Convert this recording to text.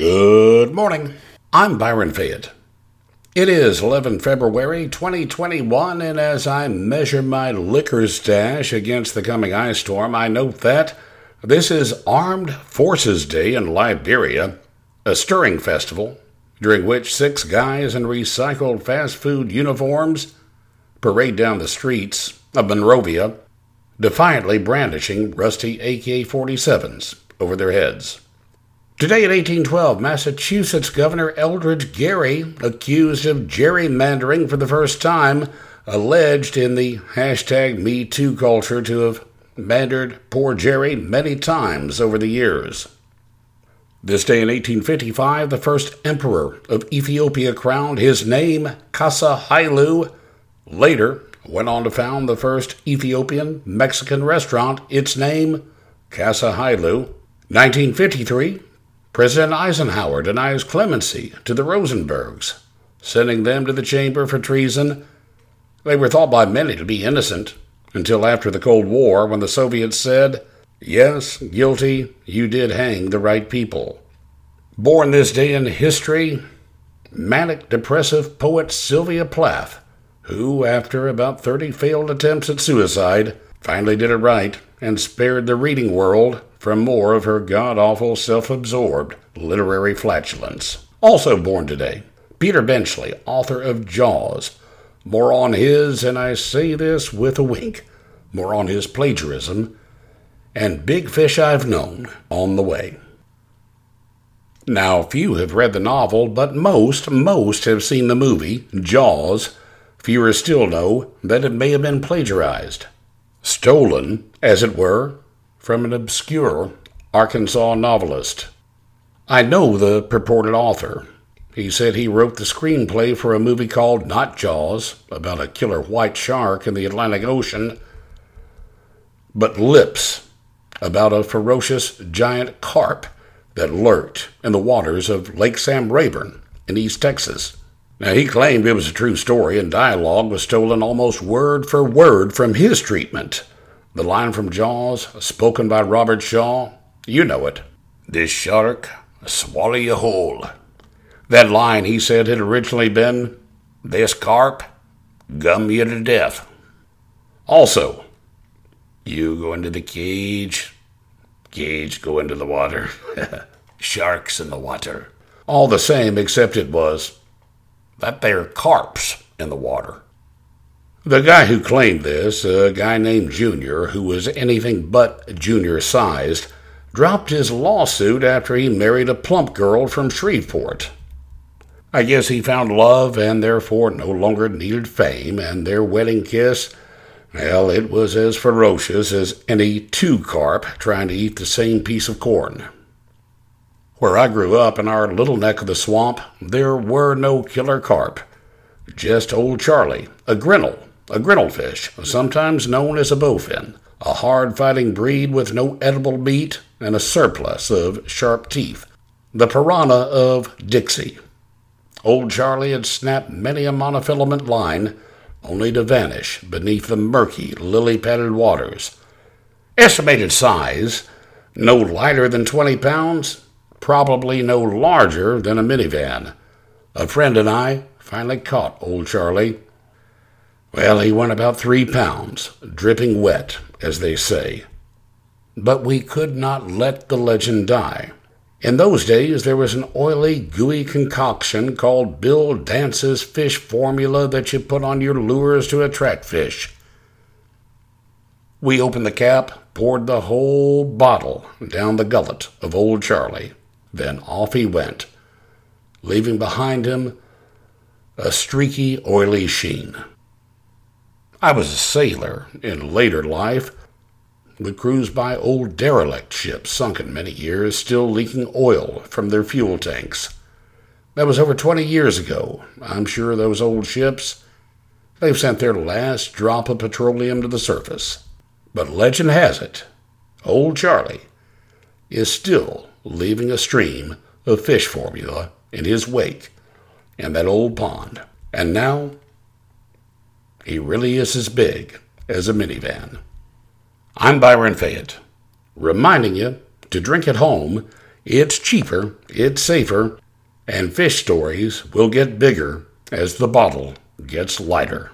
Good morning. I'm Byron Fayette. It is 11 February 2021, and as I measure my liquor stash against the coming ice storm, I note that this is Armed Forces Day in Liberia, a stirring festival during which six guys in recycled fast food uniforms parade down the streets of Monrovia, defiantly brandishing rusty AK 47s over their heads. Today in 1812, Massachusetts Governor Elbridge Gerry, accused of gerrymandering for the first time, alleged in the hashtag MeToo culture to have mandered poor Jerry many times over the years. This day in 1855, the first emperor of Ethiopia crowned his name Kasa Hailu. Later, went on to found the first Ethiopian Mexican restaurant, its name Casa Hailu. 1953, President Eisenhower denies clemency to the Rosenbergs, sending them to the chamber for treason. They were thought by many to be innocent until after the Cold War when the Soviets said, Yes, guilty, you did hang the right people. Born this day in history, manic depressive poet Sylvia Plath, who, after about 30 failed attempts at suicide, finally did it right and spared the reading world from more of her god awful, self absorbed literary flatulence. Also born today, Peter Benchley, author of Jaws. More on his, and I say this with a wink, more on his plagiarism, and Big Fish I've Known on the way. Now, few have read the novel, but most, most have seen the movie, Jaws. Fewer still know that it may have been plagiarized. Stolen, as it were, from an obscure Arkansas novelist. I know the purported author. He said he wrote the screenplay for a movie called Not Jaws, about a killer white shark in the Atlantic Ocean, but Lips, about a ferocious giant carp that lurked in the waters of Lake Sam Rayburn in East Texas. Now, he claimed it was a true story, and dialogue was stolen almost word for word from his treatment. The line from Jaws, spoken by Robert Shaw, you know it. This shark swallow you whole. That line, he said, had originally been, This carp gum you to death. Also, you go into the cage, cage go into the water. Sharks in the water. All the same, except it was that there carps in the water. The guy who claimed this, a guy named Junior, who was anything but junior sized, dropped his lawsuit after he married a plump girl from Shreveport. I guess he found love and therefore no longer needed fame, and their wedding kiss, well, it was as ferocious as any two carp trying to eat the same piece of corn. Where I grew up in our little neck of the swamp, there were no killer carp, just old Charlie, a grinnell a grinnellfish, sometimes known as a bowfin, a hard fighting breed with no edible meat and a surplus of sharp teeth, the piranha of Dixie. Old Charlie had snapped many a monofilament line, only to vanish beneath the murky, lily padded waters. Estimated size no lighter than 20 pounds, probably no larger than a minivan. A friend and I finally caught old Charlie well, he went about three pounds, dripping wet, as they say. But we could not let the legend die. In those days, there was an oily, gooey concoction called Bill Dance's fish formula that you put on your lures to attract fish. We opened the cap, poured the whole bottle down the gullet of old Charlie. Then off he went, leaving behind him a streaky, oily sheen. I was a sailor in later life. We cruised by old derelict ships sunken many years, still leaking oil from their fuel tanks. That was over 20 years ago. I'm sure those old ships, they've sent their last drop of petroleum to the surface. But legend has it, Old Charlie is still leaving a stream of fish formula in his wake in that old pond. And now he really is as big as a minivan. I'm Byron Fayette, reminding you to drink at home It's cheaper, it's safer, and fish stories will get bigger as the bottle gets lighter.